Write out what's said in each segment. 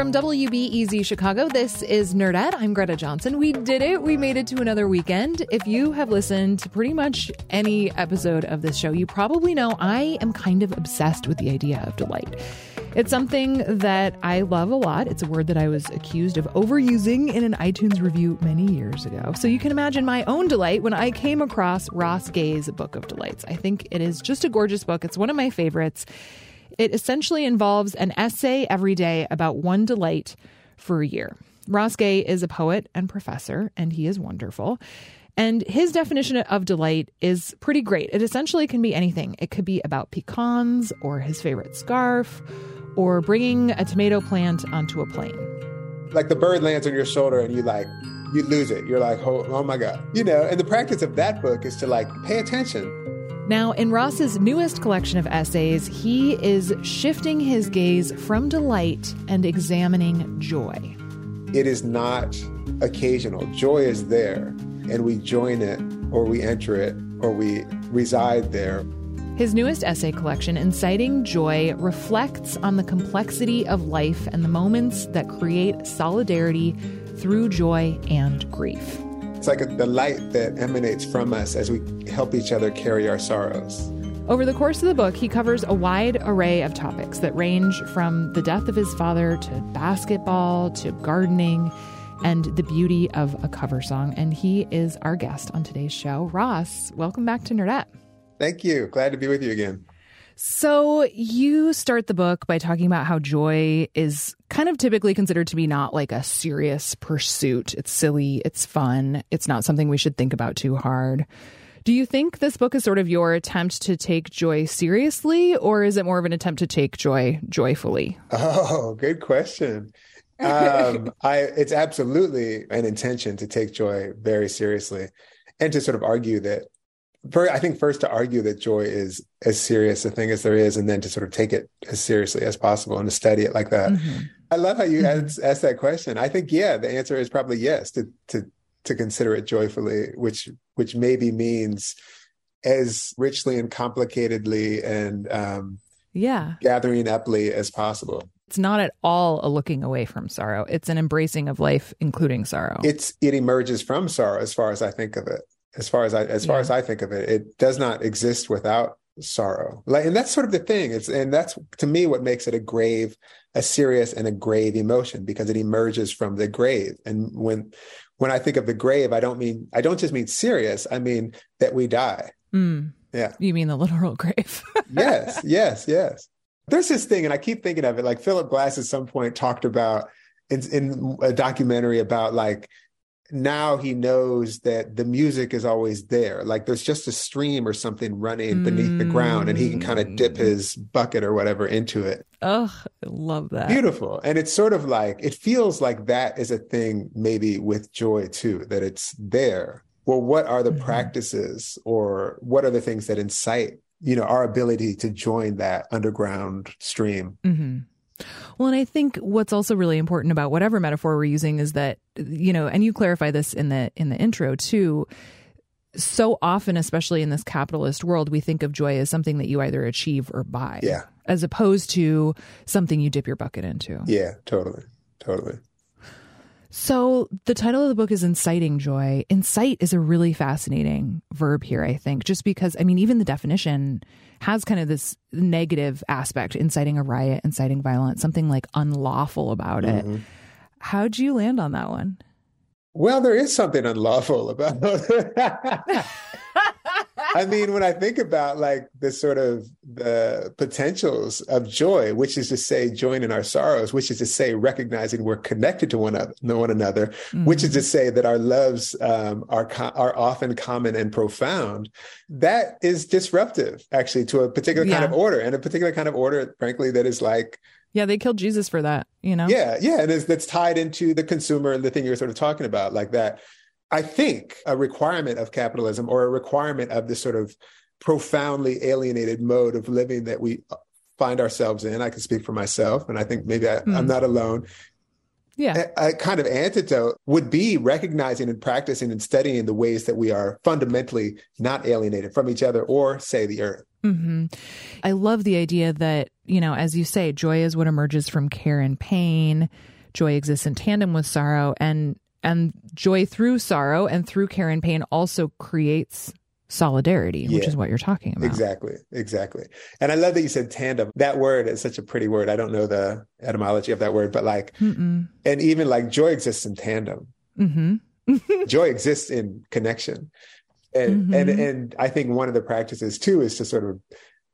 From WBEZ Chicago, this is Nerdette. I'm Greta Johnson. We did it. We made it to another weekend. If you have listened to pretty much any episode of this show, you probably know I am kind of obsessed with the idea of delight. It's something that I love a lot. It's a word that I was accused of overusing in an iTunes review many years ago. So you can imagine my own delight when I came across Ross Gay's Book of Delights. I think it is just a gorgeous book. It's one of my favorites. It essentially involves an essay every day about one delight for a year. Ross Gay is a poet and professor, and he is wonderful. And his definition of delight is pretty great. It essentially can be anything. It could be about pecans, or his favorite scarf, or bringing a tomato plant onto a plane. Like the bird lands on your shoulder and you like, you lose it. You're like, oh, oh my God. You know, and the practice of that book is to like pay attention now, in Ross's newest collection of essays, he is shifting his gaze from delight and examining joy. It is not occasional. Joy is there, and we join it, or we enter it, or we reside there. His newest essay collection, Inciting Joy, reflects on the complexity of life and the moments that create solidarity through joy and grief. It's like a, the light that emanates from us as we help each other carry our sorrows. Over the course of the book, he covers a wide array of topics that range from the death of his father to basketball to gardening and the beauty of a cover song. And he is our guest on today's show. Ross, welcome back to Nerdette. Thank you. Glad to be with you again. So, you start the book by talking about how joy is kind of typically considered to be not like a serious pursuit. It's silly, it's fun, it's not something we should think about too hard. Do you think this book is sort of your attempt to take joy seriously, or is it more of an attempt to take joy joyfully? Oh, good question. um, I, it's absolutely an intention to take joy very seriously and to sort of argue that I think first to argue that joy is as serious a thing as there is, and then to sort of take it as seriously as possible and to study it like that. Mm-hmm. I love how you mm-hmm. asked, asked that question. I think yeah, the answer is probably yes to to to consider it joyfully, which which maybe means as richly and complicatedly and um, yeah gathering uply as possible. It's not at all a looking away from sorrow. It's an embracing of life, including sorrow. It's it emerges from sorrow, as far as I think of it as far as I as yeah. far as I think of it. It does not exist without sorrow. Like and that's sort of the thing. It's and that's to me what makes it a grave, a serious and a grave emotion because it emerges from the grave. And when when I think of the grave, I don't mean I don't just mean serious. I mean that we die. Mm. Yeah. You mean the literal grave? yes, yes, yes. There's this thing, and I keep thinking of it. Like Philip Glass at some point talked about in, in a documentary about like now he knows that the music is always there. Like there's just a stream or something running beneath mm. the ground, and he can kind of dip mm. his bucket or whatever into it. Oh, I love that. Beautiful. And it's sort of like, it feels like that is a thing maybe with joy too, that it's there. Well, what are the mm-hmm. practices or what are the things that incite, you know, our ability to join that underground stream? Mm-hmm. Well, and I think what's also really important about whatever metaphor we're using is that you know, and you clarify this in the in the intro too. So often, especially in this capitalist world, we think of joy as something that you either achieve or buy. Yeah. As opposed to something you dip your bucket into. Yeah, totally. Totally. So the title of the book is Inciting Joy. Incite is a really fascinating verb here, I think, just because, I mean, even the definition has kind of this negative aspect, inciting a riot, inciting violence, something like unlawful about it. Mm-hmm. How'd you land on that one? Well, there is something unlawful about it. I mean, when I think about like the sort of the potentials of joy, which is to say join in our sorrows, which is to say recognizing we're connected to one, other, one another, mm-hmm. which is to say that our loves um, are are often common and profound. That is disruptive, actually, to a particular kind of order, and a particular kind of order, frankly, that is like yeah, they killed Jesus for that, you know? Yeah, yeah. And that's tied into the consumer, the thing you're sort of talking about, like that. I think a requirement of capitalism or a requirement of this sort of profoundly alienated mode of living that we find ourselves in. I can speak for myself, and I think maybe I, am hmm. not alone. Yeah. A, a, kind of antidote would be recognizing and practicing and studying the ways that we are fundamentally not alienated from each other or, say, the earth. Mm-hmm. I love the idea that, you know, as you say, joy is what emerges from care and pain. Joy exists in tandem with sorrow and and joy through sorrow and through care and pain also creates solidarity, yeah, which is what you're talking about. Exactly. Exactly. And I love that you said tandem. That word is such a pretty word. I don't know the etymology of that word, but like Mm-mm. and even like joy exists in tandem. Mm-hmm. joy exists in connection and mm-hmm. and and I think one of the practices too is to sort of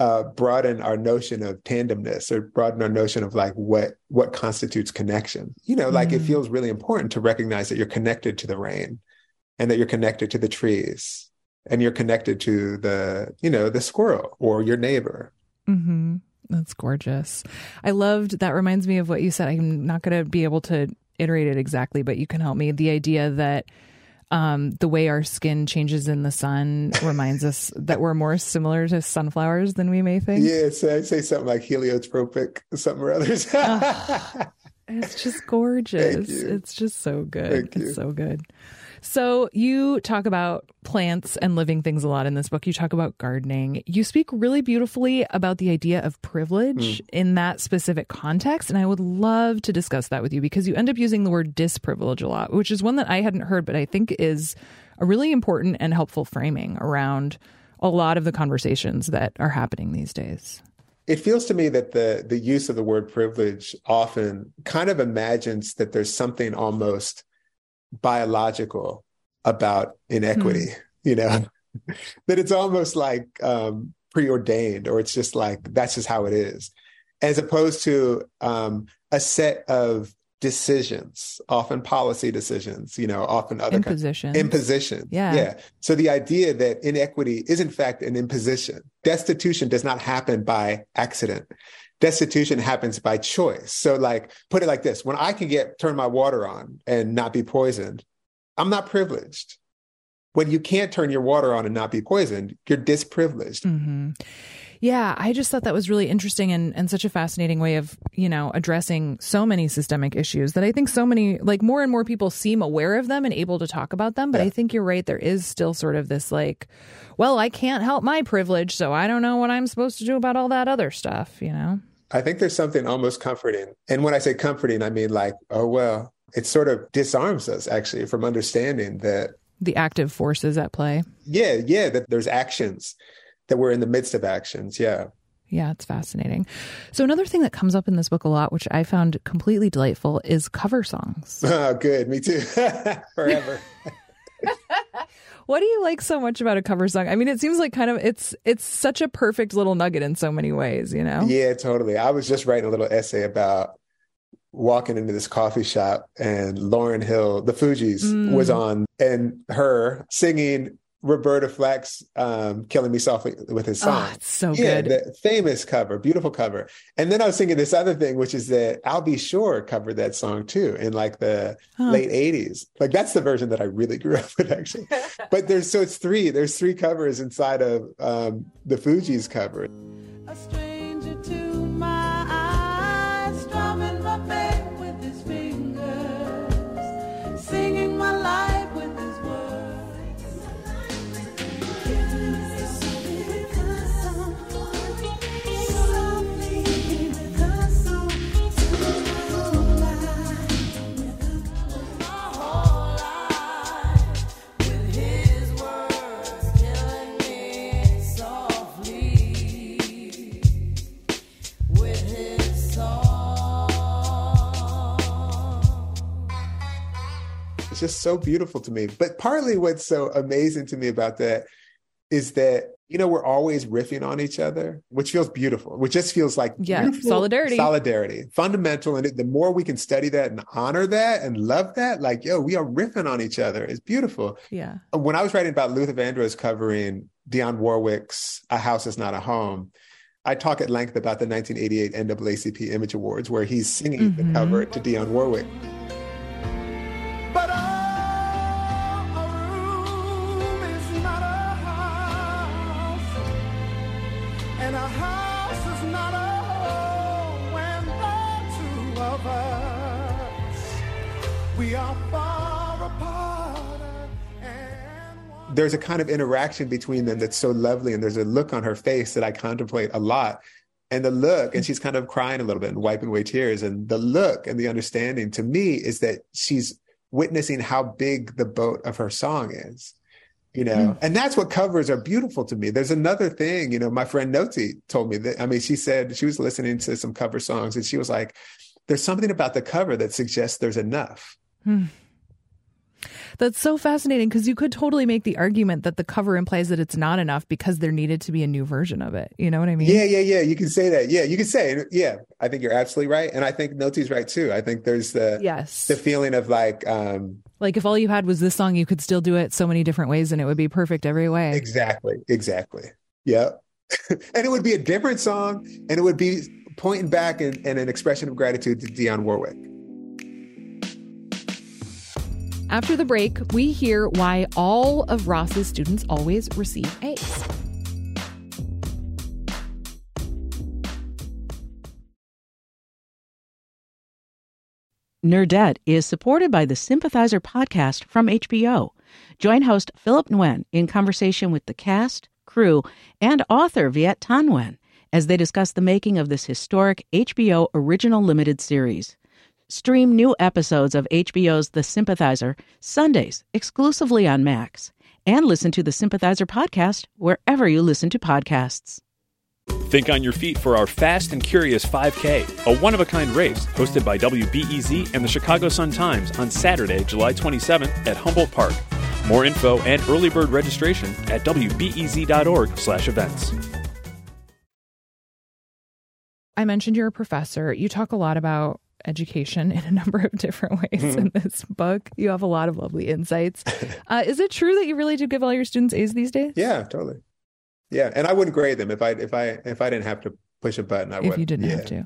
uh, broaden our notion of tandemness or broaden our notion of like what what constitutes connection. You know, like mm. it feels really important to recognize that you're connected to the rain, and that you're connected to the trees, and you're connected to the you know the squirrel or your neighbor. Mm-hmm. That's gorgeous. I loved that. Reminds me of what you said. I'm not going to be able to iterate it exactly, but you can help me. The idea that um, the way our skin changes in the sun reminds us that we're more similar to sunflowers than we may think. Yeah, so I'd say something like heliotropic, something or others. it's just gorgeous. It's just so good. It's so good. So you talk about plants and living things a lot in this book. You talk about gardening. You speak really beautifully about the idea of privilege mm. in that specific context. And I would love to discuss that with you because you end up using the word disprivilege a lot, which is one that I hadn't heard, but I think is a really important and helpful framing around a lot of the conversations that are happening these days it feels to me that the the use of the word privilege often kind of imagines that there's something almost biological about inequity, mm. you know, that it's almost like um, preordained or it's just like that's just how it is, as opposed to um, a set of decisions, often policy decisions, you know, often other impositions. Kind, imposition. Yeah. Yeah. So the idea that inequity is in fact an imposition. Destitution does not happen by accident destitution happens by choice. So like put it like this, when I can get turn my water on and not be poisoned, I'm not privileged. When you can't turn your water on and not be poisoned, you're disprivileged. Mm-hmm. Yeah, I just thought that was really interesting and, and such a fascinating way of, you know, addressing so many systemic issues that I think so many, like more and more people seem aware of them and able to talk about them. But yeah. I think you're right. There is still sort of this like, well, I can't help my privilege, so I don't know what I'm supposed to do about all that other stuff, you know? I think there's something almost comforting. And when I say comforting, I mean like, oh, well, it sort of disarms us actually from understanding that the active forces at play. Yeah, yeah, that there's actions, that we're in the midst of actions. Yeah. Yeah, it's fascinating. So, another thing that comes up in this book a lot, which I found completely delightful, is cover songs. Oh, good. Me too. Forever. What do you like so much about a cover song? I mean, it seems like kind of it's it's such a perfect little nugget in so many ways, you know? Yeah, totally. I was just writing a little essay about walking into this coffee shop and Lauryn Hill, the Fugees, mm. was on and her singing Roberta Flack's um, "Killing Me Softly" with his song. Oh, it's so yeah, good. The famous cover, beautiful cover. And then I was thinking this other thing, which is that Al B. Sure covered that song too in like the huh. late '80s. Like that's the version that I really grew up with, actually. but there's so it's three. There's three covers inside of um, the Fugees cover. Just so beautiful to me. But partly what's so amazing to me about that is that you know we're always riffing on each other which feels beautiful. Which just feels like yeah solidarity. Solidarity. Fundamental. And the more we can study that and honor that and love that like yo we are riffing on each other. It's beautiful. Yeah. When i was writing about luther vandross covering dionne warwick's a house is not a home I talk at length about the 1988 NAACP Image Awards, where he's singing mm-hmm. the cover to Dionne Warwick. There's a kind of interaction between them that's so lovely and there's a look on her face that i contemplate a lot and the look and she's kind of crying a little bit and wiping away tears and the look and the understanding to me is that she's witnessing how big the boat of her song is you know mm. and that's what covers are beautiful to me there's another thing you know my friend noti told me that i mean she said she was listening to some cover songs and she was like there's something about the cover that suggests there's enough mm. That's so fascinating because you could totally make the argument that the cover implies that it's not enough because there needed to be a new version of it. You know what I mean? Yeah, yeah, yeah. You can say that. Yeah, you can say, yeah. I think you're absolutely right, and I think Noti's right too. I think there's the yes the feeling of like um like if all you had was this song, you could still do it so many different ways, and it would be perfect every way. Exactly. Exactly. Yeah. and it would be a different song, and it would be pointing back and, and an expression of gratitude to Dionne Warwick. After the break, we hear why all of Ross's students always receive A's. Nerdette is supported by the Sympathizer podcast from HBO. Join host Philip Nguyen in conversation with the cast, crew, and author Viet Thanh Nguyen as they discuss the making of this historic HBO original limited series. Stream new episodes of HBO's The Sympathizer Sundays exclusively on Max. And listen to the Sympathizer podcast wherever you listen to podcasts. Think on your feet for our Fast and Curious 5K, a one of a kind race hosted by WBEZ and the Chicago Sun Times on Saturday, July 27th at Humboldt Park. More info and early bird registration at wbez.org/events. I mentioned you're a professor. You talk a lot about education in a number of different ways mm-hmm. in this book. You have a lot of lovely insights. Uh, is it true that you really do give all your students A's these days? Yeah, totally. Yeah, and I wouldn't grade them if I if I if I didn't have to push a button. I would. If you didn't yeah. have to,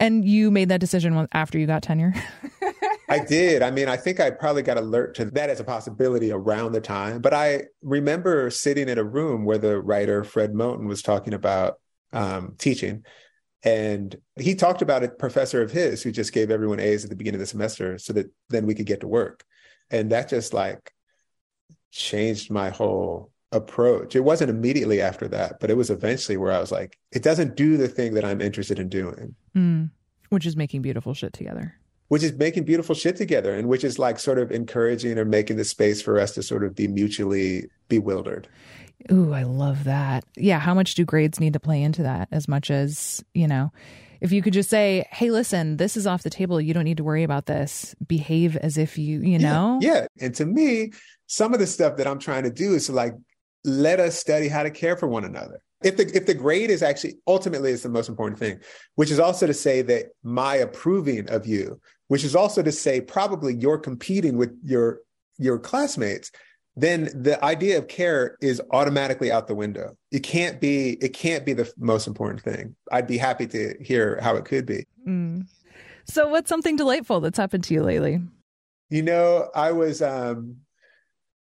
and you made that decision after you got tenure. I did. I mean, I think I probably got alert to that as a possibility around the time. But I remember sitting in a room where the writer Fred Moten was talking about um, teaching and he talked about a professor of his who just gave everyone A's at the beginning of the semester so that then we could get to work. And that just like changed my whole approach. It wasn't immediately after that, but it was eventually where I was like, it doesn't do the thing that I'm interested in doing. Mm, which is making beautiful shit together. Which is making beautiful shit together and which is like sort of encouraging or making the space for us to sort of be mutually bewildered. Ooh, I love that. Yeah. How much do grades need to play into that as much as, you know, if you could just say, hey, listen, this is off the table. You don't need to worry about this. Behave as if you, you know? Yeah. yeah. And to me, some of the stuff that I'm trying to do is to like, let us study how to care for one another. If the if the grade is actually ultimately is the most important thing, which is also to say that my approving of you, which is also to say probably you're competing with your your classmates then the idea of care is automatically out the window. It can't be it can't be the most important thing. I'd be happy to hear how it could be. Mm. So what's something delightful that's happened to you lately? You know, I was um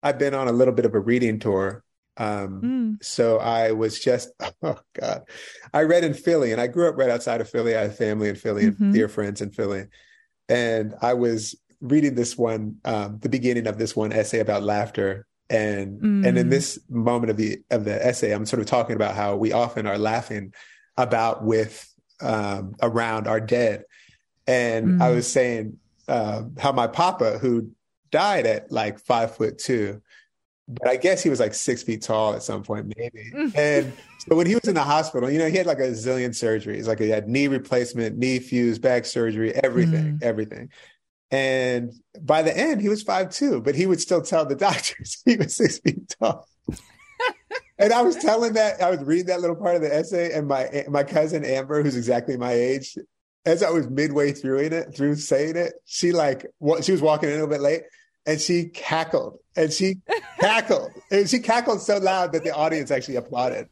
I've been on a little bit of a reading tour. Um mm. so I was just oh god. I read in Philly and I grew up right outside of Philly. I have family in Philly mm-hmm. and dear friends in Philly. And I was reading this one, um, the beginning of this one essay about laughter, and mm. and in mm. this moment of the of the essay, I'm sort of talking about how we often are laughing about with um, around our dead, and mm. I was saying uh, how my papa, who died at like five foot two, but I guess he was like six feet tall at some point, maybe. and so when he was in the hospital, you know, he had like a zillion surgeries. Like he had knee replacement, knee fuse, back surgery, everything, mm. everything. And by the end, he was five two, but he would still tell the doctors he was six feet tall. and I was telling that I was reading that little part of the essay, and my my cousin Amber, who's exactly my age, as I was midway through it, through saying it, she like what she was walking in a little bit late, and she cackled and she cackled and she cackled so loud that the audience actually applauded.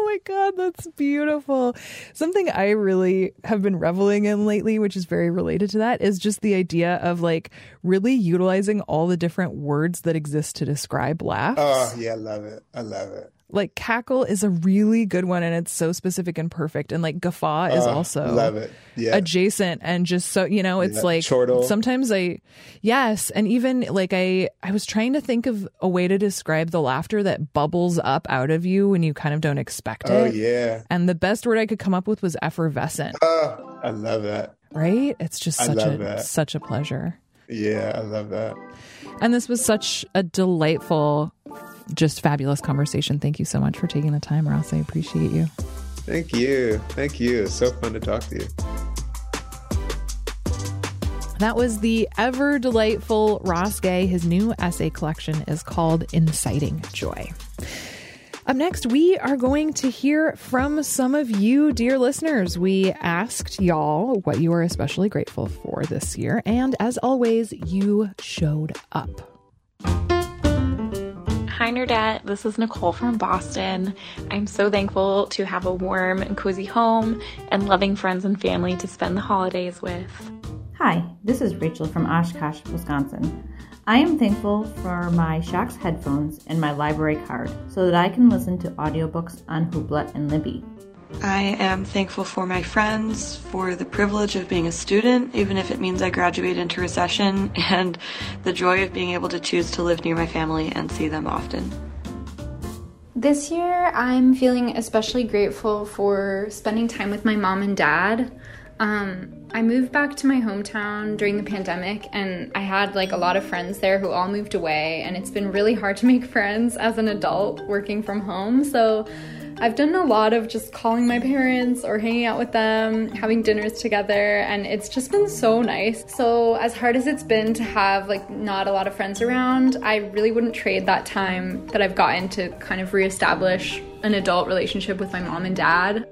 Oh my God, that's beautiful. Something I really have been reveling in lately, which is very related to that, is just the idea of like really utilizing all the different words that exist to describe laughs. Oh, yeah, I love it. I love it like cackle is a really good one and it's so specific and perfect and like guffaw is uh, also love it. Yeah. adjacent and just so you know it's yeah. like Chortle. sometimes i yes and even like i i was trying to think of a way to describe the laughter that bubbles up out of you when you kind of don't expect oh, it. oh yeah. And the best word i could come up with was effervescent. Oh i love that. Right? It's just such a that. such a pleasure. Yeah i love that. And this was such a delightful just fabulous conversation. Thank you so much for taking the time, Ross. I appreciate you. Thank you. Thank you. So fun to talk to you. That was the ever delightful Ross Gay. His new essay collection is called Inciting Joy. Up next, we are going to hear from some of you, dear listeners. We asked y'all what you are especially grateful for this year, and as always, you showed up. Nerdette. This is Nicole from Boston. I'm so thankful to have a warm and cozy home and loving friends and family to spend the holidays with. Hi, this is Rachel from Oshkosh, Wisconsin. I am thankful for my Shokz headphones and my library card so that I can listen to audiobooks on Hoopla and Libby. I am thankful for my friends, for the privilege of being a student, even if it means I graduate into recession, and the joy of being able to choose to live near my family and see them often. This year, I'm feeling especially grateful for spending time with my mom and dad. Um, I moved back to my hometown during the pandemic, and I had like a lot of friends there who all moved away, and it's been really hard to make friends as an adult working from home. So I've done a lot of just calling my parents or hanging out with them, having dinners together, and it's just been so nice. So, as hard as it's been to have like not a lot of friends around, I really wouldn't trade that time that I've gotten to kind of reestablish an adult relationship with my mom and dad.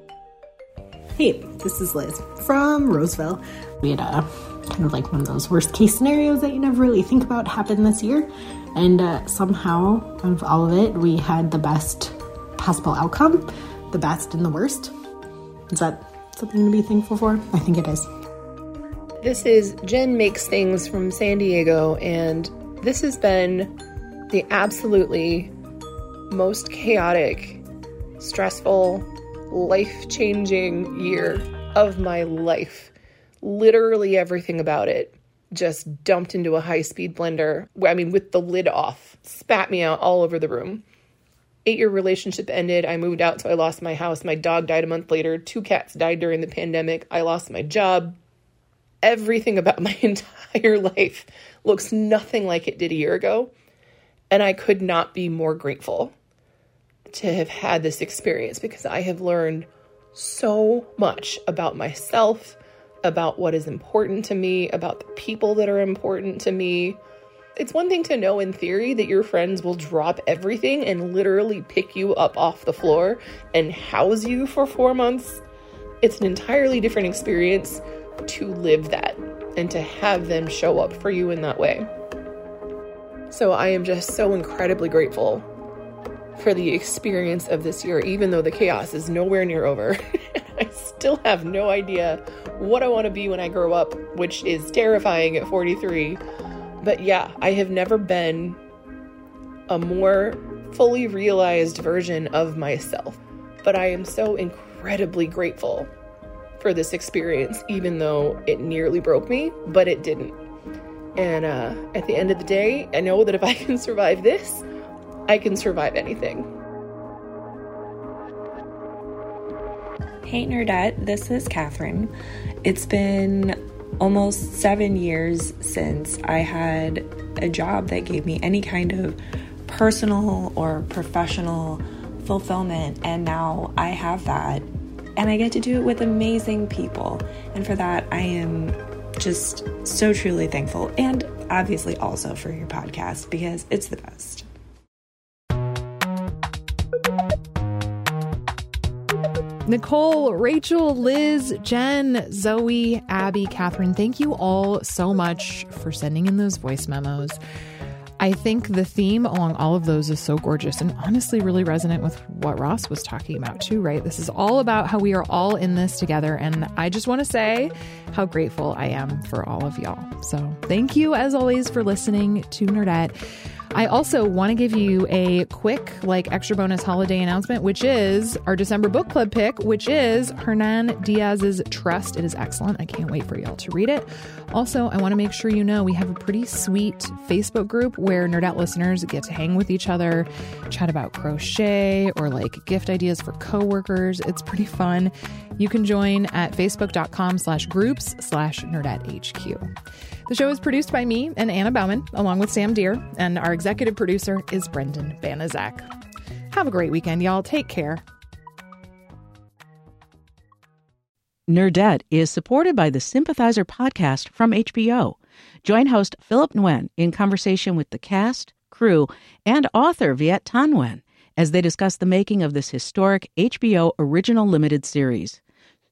Hey, this is Liz from Roseville. We had a kind of like one of those worst case scenarios that you never really think about happen this year. And uh, somehow, out of all of it, we had the best possible outcome, the best and the worst. Is that something to be thankful for? I think it is. This is Jen Makes Things from San Diego, and this has been the absolutely most chaotic, stressful, life changing year of my life. Literally everything about it just dumped into a high speed blender. I mean, with the lid off, spat me out all over the room eight year relationship ended. I moved out, so I lost my house. My dog died a month later. Two cats died during the pandemic. I lost my job. Everything about my entire life looks nothing like it did a year ago. And I could not be more grateful to have had this experience because I have learned so much about myself, about what is important to me, about the people that are important to me it's one thing to know in theory that your friends will drop everything and literally pick you up off the floor and house you for four months. It's an entirely different experience to live that and to have them show up for you in that way. So I am just so incredibly grateful for the experience of this year, even though the chaos is nowhere near over. I still have no idea what I want to be when I grow up, which is terrifying at 43. But yeah, I have never been a more fully realized version of myself. But I am so incredibly grateful for this experience, even though it nearly broke me, but it didn't. And uh, at the end of the day, I know that if I can survive this, I can survive anything. Hey, Nerdette, this is Catherine. It's been almost seven years since I had a job that gave me any kind of personal or professional fulfillment, and now I have that. And I get to do it with amazing people. And for that, I am just so truly thankful. And obviously, also for your podcast because it's the best. Nicole, Rachel, Liz, Jen, Zoe, Abby, Catherine, thank you all so much for sending in those voice memos. I think the theme along all of those is so gorgeous and honestly really resonant with what Ross was talking about too, right? This is all about how we are all in this together. And I just want to say how grateful I am for all of y'all. So thank you as always for listening to Nerdette. I also want to give you a quick, like, extra bonus holiday announcement, which is our December book club pick, which is Hernan Diaz's Trust. It is excellent. I can't wait for y'all to read it. Also, I want to make sure you know we have a pretty sweet Facebook group where Nerdette listeners get to hang with each other, chat about crochet or like gift ideas for coworkers. It's pretty fun. You can join at facebook.com slash groups slash nerdettehq. The show is produced by me and Anna Bauman, along with Sam Deer, and our executive producer is Brendan Banaszak. Have a great weekend, y'all. Take care. Nerdette is supported by the Sympathizer podcast from HBO. Join host Philip Nguyen in conversation with the cast, crew, and author Viet Thanh Nguyen as they discuss the making of this historic HBO original limited series.